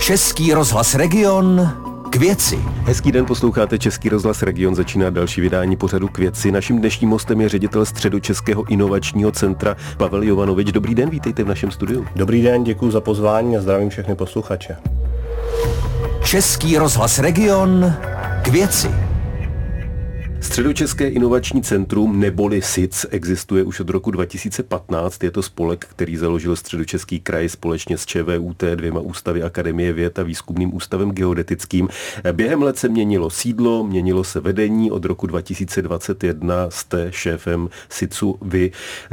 Český rozhlas Region k věci. Hezký den, posloucháte Český rozhlas Region, začíná další vydání pořadu k věci. Naším dnešním hostem je ředitel Středočeského inovačního centra Pavel Jovanovič. Dobrý den, vítejte v našem studiu. Dobrý den, děkuji za pozvání a zdravím všechny posluchače. Český rozhlas Region k věci. Středočeské inovační centrum neboli SIC existuje už od roku 2015. Je to spolek, který založil Středočeský kraj společně s ČVUT, dvěma ústavy Akademie věd a výzkumným ústavem geodetickým. Během let se měnilo sídlo, měnilo se vedení. Od roku 2021 jste šéfem SICu vy.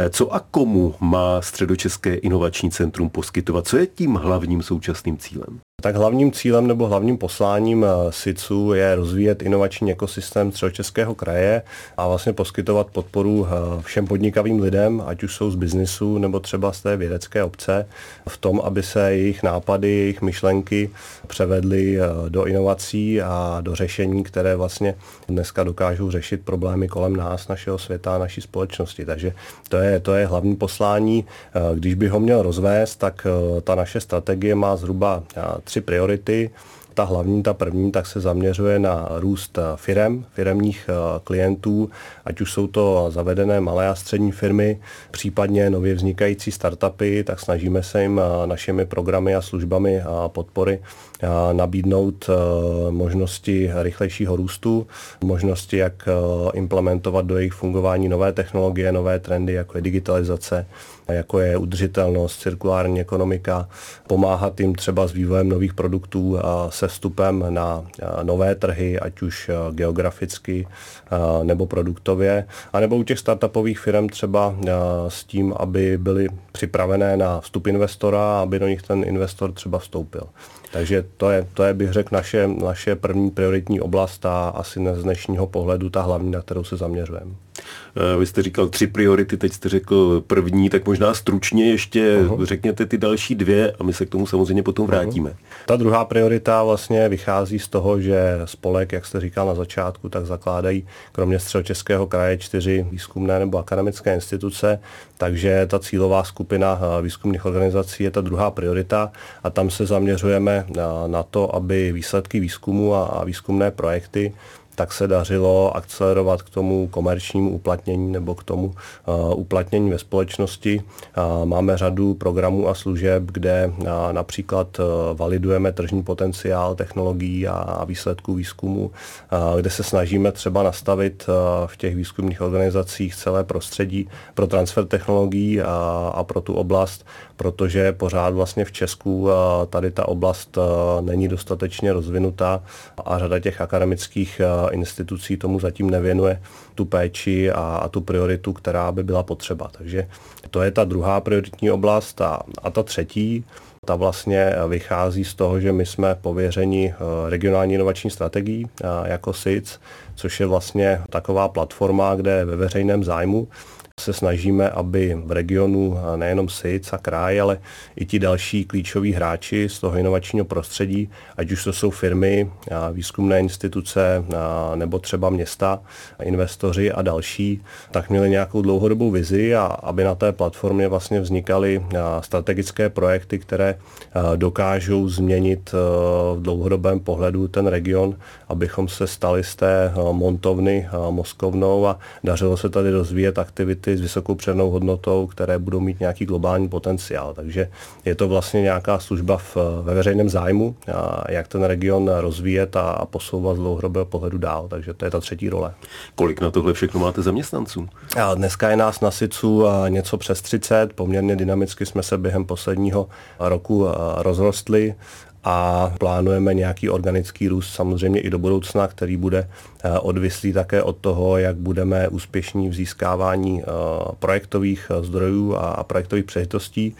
Co a komu má Středočeské inovační centrum poskytovat? Co je tím hlavním současným cílem? Tak hlavním cílem nebo hlavním posláním eh, SICu je rozvíjet inovační ekosystém Středočeského kraje a vlastně poskytovat podporu eh, všem podnikavým lidem, ať už jsou z biznisu nebo třeba z té vědecké obce, v tom, aby se jejich nápady, jejich myšlenky převedly eh, do inovací a do řešení, které vlastně dneska dokážou řešit problémy kolem nás, našeho světa naší společnosti. Takže to je, to je hlavní poslání. Když bych ho měl rozvést, tak ta naše strategie má zhruba tři priority. Ta hlavní, ta první, tak se zaměřuje na růst firem, firemních eh, klientů, ať už jsou to zavedené malé a střední firmy, případně nově vznikající startupy, tak snažíme se jim eh, našimi programy a službami a podpory eh, nabídnout možnosti rychlejšího růstu, možnosti, jak implementovat do jejich fungování nové technologie, nové trendy, jako je digitalizace, jako je udržitelnost, cirkulární ekonomika, pomáhat jim třeba s vývojem nových produktů a se vstupem na nové trhy, ať už geograficky nebo produktově, anebo u těch startupových firm třeba s tím, aby byly připravené na vstup investora, aby do nich ten investor třeba vstoupil. Takže to je, to je bych řekl, naše, naše první prioritní oblast a asi z dnešního pohledu ta hlavní, na kterou se zaměřujeme. Eh, vy jste říkal tři priority, teď jste řekl první, tak možná stručně ještě uh-huh. řekněte ty další dvě a my se k tomu samozřejmě potom vrátíme. Uh-huh. Ta druhá priorita vlastně vychází z toho, že spolek, jak jste říkal na začátku, tak zakládají kromě středočeského kraje čtyři výzkumné nebo akademické instituce, takže ta cílová skupina eh, výzkumných organizací je ta druhá priorita a tam se zaměřujeme na, to, aby výsledky výzkumu a výzkumné projekty tak se dařilo akcelerovat k tomu komerčnímu uplatnění nebo k tomu uh, uplatnění ve společnosti. Uh, máme řadu programů a služeb, kde uh, například validujeme tržní potenciál technologií a, výsledků výzkumu, kde se snažíme třeba nastavit v těch výzkumných organizacích celé prostředí pro transfer technologií a, pro tu oblast, protože pořád vlastně v Česku tady ta oblast není dostatečně rozvinutá a řada těch akademických institucí tomu zatím nevěnuje tu péči a, a tu prioritu, která by byla potřeba. Takže to je ta druhá prioritní oblast a, a ta třetí, ta vlastně vychází z toho, že my jsme pověřeni eh, regionální inovační strategií eh, jako SIC, což je vlastně taková platforma, kde ve veřejném zájmu se snažíme, aby v regionu nejenom SIC a kraj, ale i ti další klíčoví hráči z toho inovačního prostředí, ať už to jsou firmy, výzkumné instituce nebo třeba města, investoři a další, tak měli nějakou dlouhodobou vizi a aby na té platformě vlastně vznikaly strategické projekty, které dokážou změnit v dlouhodobém pohledu ten region, abychom se stali z té montovny moskovnou a dařilo se tady rozvíjet aktivity projekty s vysokou přednou hodnotou, které budou mít nějaký globální potenciál. Takže je to vlastně nějaká služba v, ve veřejném zájmu, a jak ten region rozvíjet a, a posouvat z dlouhodobého pohledu dál. Takže to je ta třetí role. Kolik na tohle všechno máte zaměstnanců? A dneska je nás na SICu něco přes 30. Poměrně dynamicky jsme se během posledního roku rozrostli a plánujeme nějaký organický růst samozřejmě i do budoucna, který bude eh, odvislý také od toho, jak budeme úspěšní v získávání eh, projektových eh, zdrojů a projektových příležitostí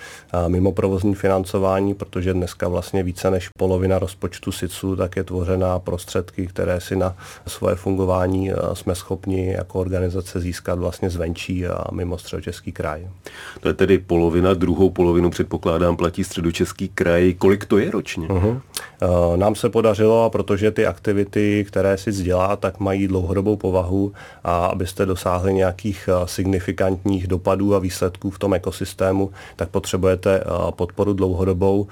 mimo provozní financování, protože dneska vlastně více než polovina rozpočtu SICu tak je tvořená prostředky, které si na svoje fungování jsme schopni jako organizace získat vlastně zvenčí a mimo středočeský kraj. To je tedy polovina, druhou polovinu předpokládám platí středočeský kraj. Kolik to je ročně? Uh-huh. Nám se podařilo, protože ty aktivity, které si dělá, tak mají dlouhodobou povahu a abyste dosáhli nějakých eh, signifikantních dopadů a výsledků v tom ekosystému, tak potřebujete podporu dlouhodobou.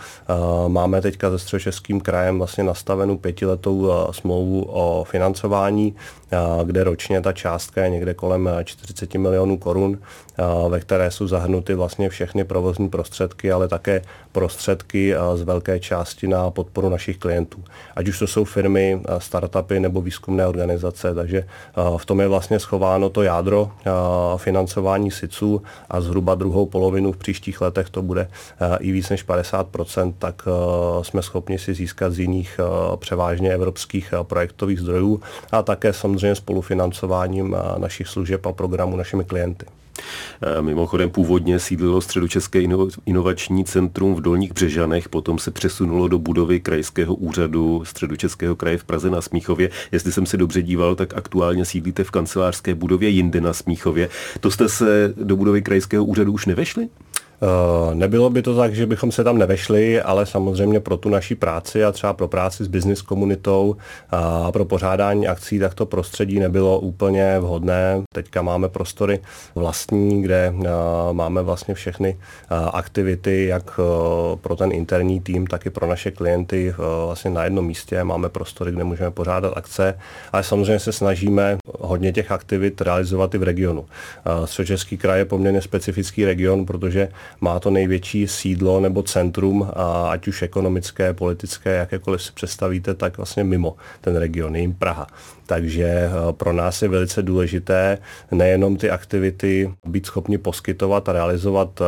Máme teďka se středočeským krajem vlastně nastavenou pětiletou smlouvu o financování, kde ročně ta částka je někde kolem 40 milionů korun, ve které jsou zahrnuty vlastně všechny provozní prostředky, ale také prostředky z velké části na podporu našich klientů. Ať už to jsou firmy, startupy nebo výzkumné organizace, takže v tom je vlastně schováno to jádro financování SICů a zhruba druhou polovinu v příštích letech to bude i víc než 50%, tak jsme schopni si získat z jiných převážně evropských projektových zdrojů a také samozřejmě spolufinancováním našich služeb a programů našimi klienty. Mimochodem původně sídlilo Středočeské inovační centrum v Dolních Břežanech, potom se přesunulo do budovy Krajského úřadu Středočeského kraje v Praze na Smíchově. Jestli jsem se dobře díval, tak aktuálně sídlíte v kancelářské budově jinde na Smíchově. To jste se do budovy Krajského úřadu už nevešli? Eh, nebylo by to tak, že bychom se tam nevešli, ale samozřejmě pro tu naší práci a třeba pro práci s business komunitou a pro pořádání akcí, tak to prostředí nebylo úplně vhodné. Teďka máme prostory vlastní, kde eh, máme vlastně všechny eh, aktivity, jak pro ten interní tým, tak i pro naše klienty vlastně na jednom místě. Máme prostory, kde můžeme pořádat akce, ale samozřejmě se snažíme hodně těch aktivit realizovat i v regionu. Středočeský kraj je poměrně specifický region, protože má to největší sídlo nebo centrum, a ať už ekonomické, politické, jakékoliv si představíte, tak vlastně mimo ten region, jim Praha. Takže eh, pro nás je velice důležité nejenom ty aktivity být schopni poskytovat a realizovat eh,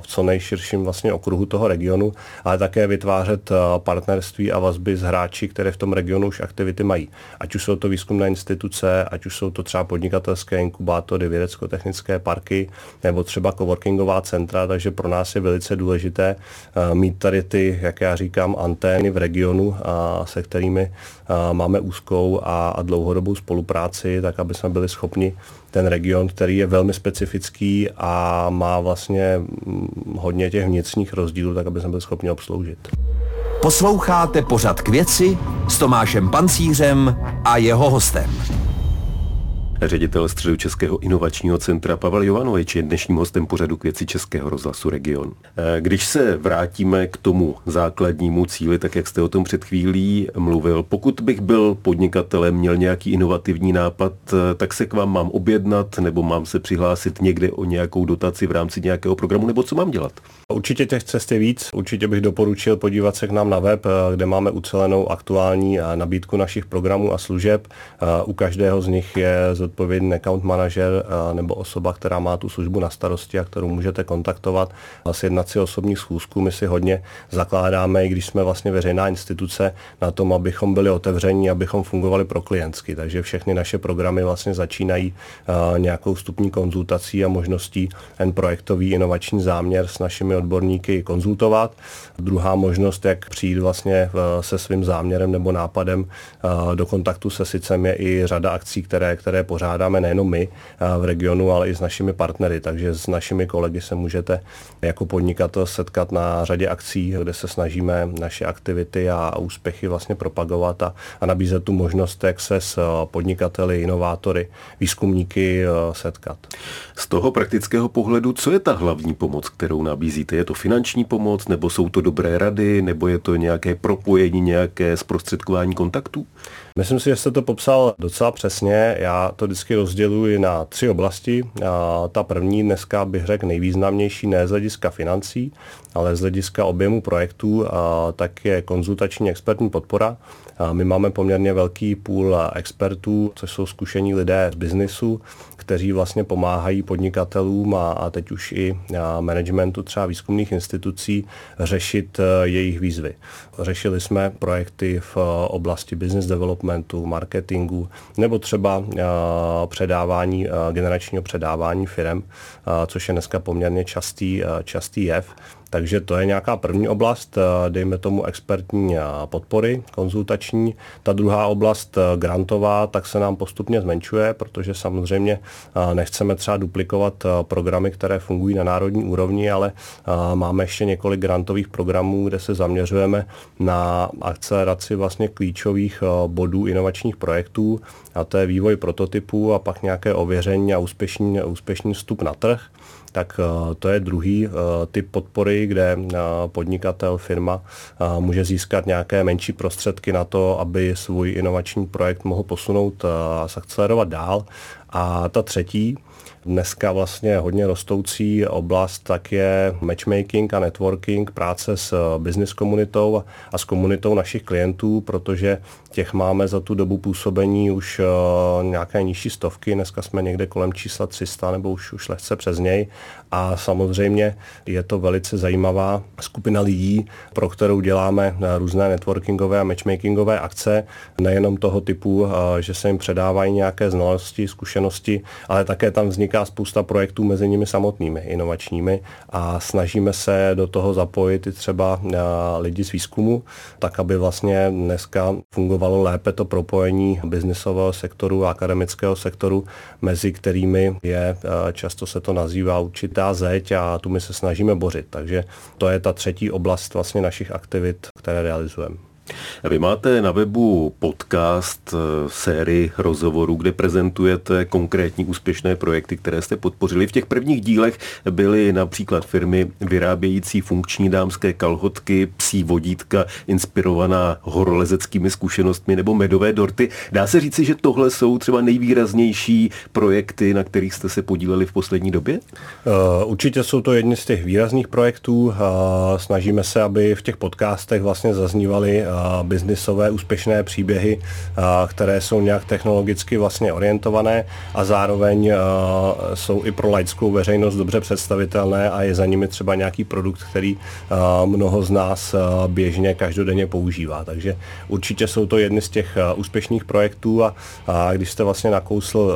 v co nejširším vlastně okruhu toho regionu, ale také vytvářet eh, partnerství a vazby s hráči, které v tom regionu už aktivity mají. Ať už jsou to výzkumné instituce, ať už jsou to třeba podnikatelské inkubátory, vědecko-technické parky nebo třeba coworkingová centra, takže pro nás je velice důležité mít tady ty, jak já říkám, antény v regionu, se kterými máme úzkou a, a dlouhodobou spolupráci, tak aby jsme byli schopni ten region, který je velmi specifický a má vlastně mm, hodně těch vnitřních rozdílů, tak aby jsme byli schopni obsloužit. Posloucháte pořad k věci s Tomášem Pancířem a jeho hostem. Ředitel Středočeského inovačního centra Pavel Jovanovič je dnešním hostem pořadu k věci Českého rozhlasu Region. Eh, když se vrátíme k tomu základnímu cíli, tak jak jste o tom před chvílí mluvil, pokud bych byl podnikatelem, měl nějaký inovativní nápad, eh, tak se k vám mám objednat nebo mám se přihlásit někde o nějakou dotaci v rámci nějakého programu, nebo co mám dělat? Určitě těch cest je víc. Určitě bych doporučil podívat se k nám na web, eh, kde máme ucelenou aktuální nabídku našich programů a služeb. U každého z nich je zodpovědný account manažer nebo osoba, která má tu službu na starosti a kterou můžete kontaktovat sjednat si osobní schůzku. My si hodně zakládáme, i když jsme vlastně veřejná instituce, na tom, abychom byli otevření, abychom fungovali pro klientsky. Takže všechny naše programy vlastně začínají nějakou vstupní konzultací a možností ten projektový inovační záměr s našimi odborníky konzultovat. Druhá možnost, jak přijít vlastně se svým záměrem nebo nápadem do kontaktu se SICem je i řada akcí, které, které pořádáme nejenom my v regionu, ale i s našimi partnery. Takže s našimi kolegy se můžete jako podnikatel setkat na řadě akcí, kde se snažíme naše aktivity a úspěchy vlastně propagovat a, a nabízet tu možnost, jak se s podnikateli, inovátory, výzkumníky setkat. Z toho praktického pohledu, co je ta hlavní pomoc, kterou nabízíte? Je to finanční pomoc, nebo jsou to dobré rady, nebo je to nějaké propojení, nějaké zprostředkování kontaktů? Myslím si, že jste to popsal docela přesně. Já to vždycky rozděluji na tři oblasti. A ta první dneska bych řekl nejvýznamnější ne z hlediska financí, ale z hlediska objemu projektů, a tak je konzultační expertní podpora. A my máme poměrně velký půl expertů, což jsou zkušení lidé z biznisu, kteří vlastně pomáhají podnikatelům a, a teď už i managementu třeba výzkumných institucí řešit e, jejich výzvy. Řešili jsme projekty v e, oblasti business developmentu, marketingu nebo třeba e, předávání, generačního předávání firm, což je dneska poměrně častý, častý jev Takže to je nějaká první oblast, dejme tomu expertní podpory, konzultační. Ta druhá oblast grantová, tak se nám postupně zmenšuje, protože samozřejmě nechceme třeba duplikovat programy, které fungují na národní úrovni, ale máme ještě několik grantových programů, kde se zaměřujeme na akceleraci vlastně klíčových bodů inovačních projektů. A to je vývoj prototypů a pak nějaké ověření a úspěšný, úspěšný vstup na trh tak eh, to je druhý eh, typ podpory, kde eh, podnikatel, firma může získat nějaké menší prostředky na to, aby svůj inovační projekt mohl posunout a zakcelerovat dál. A ta třetí dneska vlastně hodně rostoucí oblast tak je matchmaking a networking, práce s business komunitou a s komunitou našich klientů, protože těch máme za tu dobu působení už nějaké nižší stovky, dneska jsme někde kolem čísla 300 nebo už, už lehce přes něj. A samozřejmě je to velice zajímavá skupina lidí, pro kterou děláme různé networkingové a matchmakingové akce, nejenom toho typu, že se jim předávají nějaké znalosti, zkušenosti, ale také tam vzniká spousta projektů mezi nimi samotnými, inovačními a snažíme se do toho zapojit i třeba lidi z výzkumu, tak aby vlastně dneska fungovalo lépe to propojení biznisového sektoru a akademického sektoru, mezi kterými je, často se to nazývá určitá zeď a tu my se snažíme bořit. Takže to je ta třetí oblast vlastně našich aktivit, které realizujeme. Vy máte na webu podcast eh, sérii rozhovorů, kde prezentujete konkrétní úspěšné projekty, které jste podpořili. V těch prvních dílech byly například firmy vyrábějící funkční dámské kalhotky, psí vodítka inspirovaná horolezeckými zkušenostmi nebo medové dorty. Dá se říci, že tohle jsou třeba nejvýraznější projekty, na kterých jste se podíleli v poslední době? Uh, určitě jsou to jedny z těch výrazných projektů. Snažíme se, aby v těch podcastech vlastně zaznívaly biznisové úspěšné příběhy, které jsou nějak technologicky vlastně orientované a zároveň jsou i pro laickou veřejnost dobře představitelné a je za nimi třeba nějaký produkt, který mnoho z nás běžně každodenně používá. Takže určitě jsou to jedny z těch úspěšných projektů a, když jste vlastně nakousl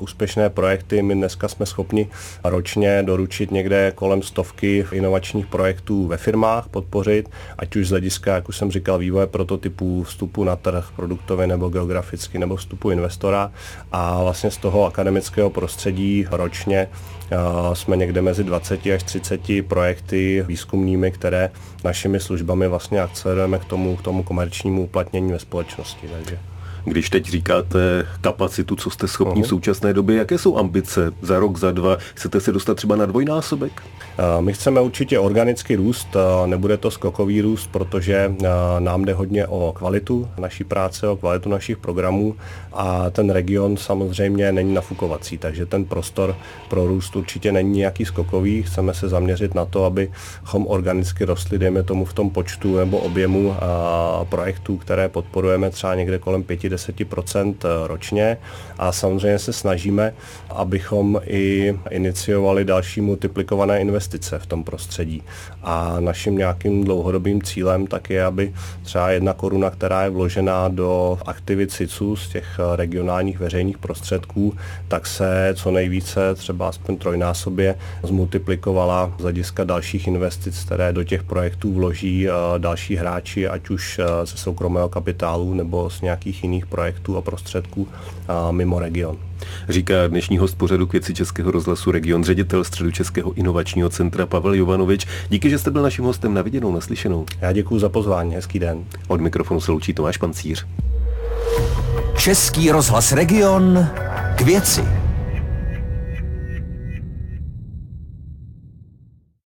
úspěšné projekty, my dneska jsme schopni ročně doručit někde kolem stovky inovačních projektů ve firmách, podpořit, ať už z hlediska, jak už jsem říkal, vývoje vývoje prototypů, vstupu na trh produktově nebo geograficky nebo vstupu investora a vlastně z toho akademického prostředí ročně jsme někde mezi 20 až 30 projekty výzkumnými, které našimi službami vlastně akcelerujeme k tomu, k tomu komerčnímu uplatnění ve společnosti. Takže. Když teď říkáte kapacitu, co jste schopni v současné době, jaké jsou ambice za rok, za dva? Chcete se dostat třeba na dvojnásobek? My chceme určitě organický růst, nebude to skokový růst, protože nám jde hodně o kvalitu naší práce, o kvalitu našich programů a ten region samozřejmě není nafukovací, takže ten prostor pro růst určitě není nějaký skokový. Chceme se zaměřit na to, abychom organicky rostli, dejme tomu v tom počtu nebo objemu projektů, které podporujeme třeba někde kolem 5-10% ročně a samozřejmě se snažíme, abychom i iniciovali další multiplikované investice v tom prostředí. A naším nějakým dlouhodobým cílem tak je, aby třeba jedna koruna, která je vložená do aktivit SICU z těch regionálních veřejných prostředků, tak se co nejvíce, třeba aspoň trojnásobě, zmultiplikovala z hlediska dalších investic, které do těch projektů vloží další hráči, ať už ze soukromého kapitálu nebo z nějakých jiných projektů a prostředků mimo region. Říká dnešní host pořadu k věci Českého rozhlasu Region, ředitel Středu Českého inovačního centra Pavel Jovanovič. Díky, že jste byl naším hostem na viděnou, naslyšenou. Já děkuji za pozvání, hezký den. Od mikrofonu se loučí Tomáš Pancíř. Český rozhlas Region k věci.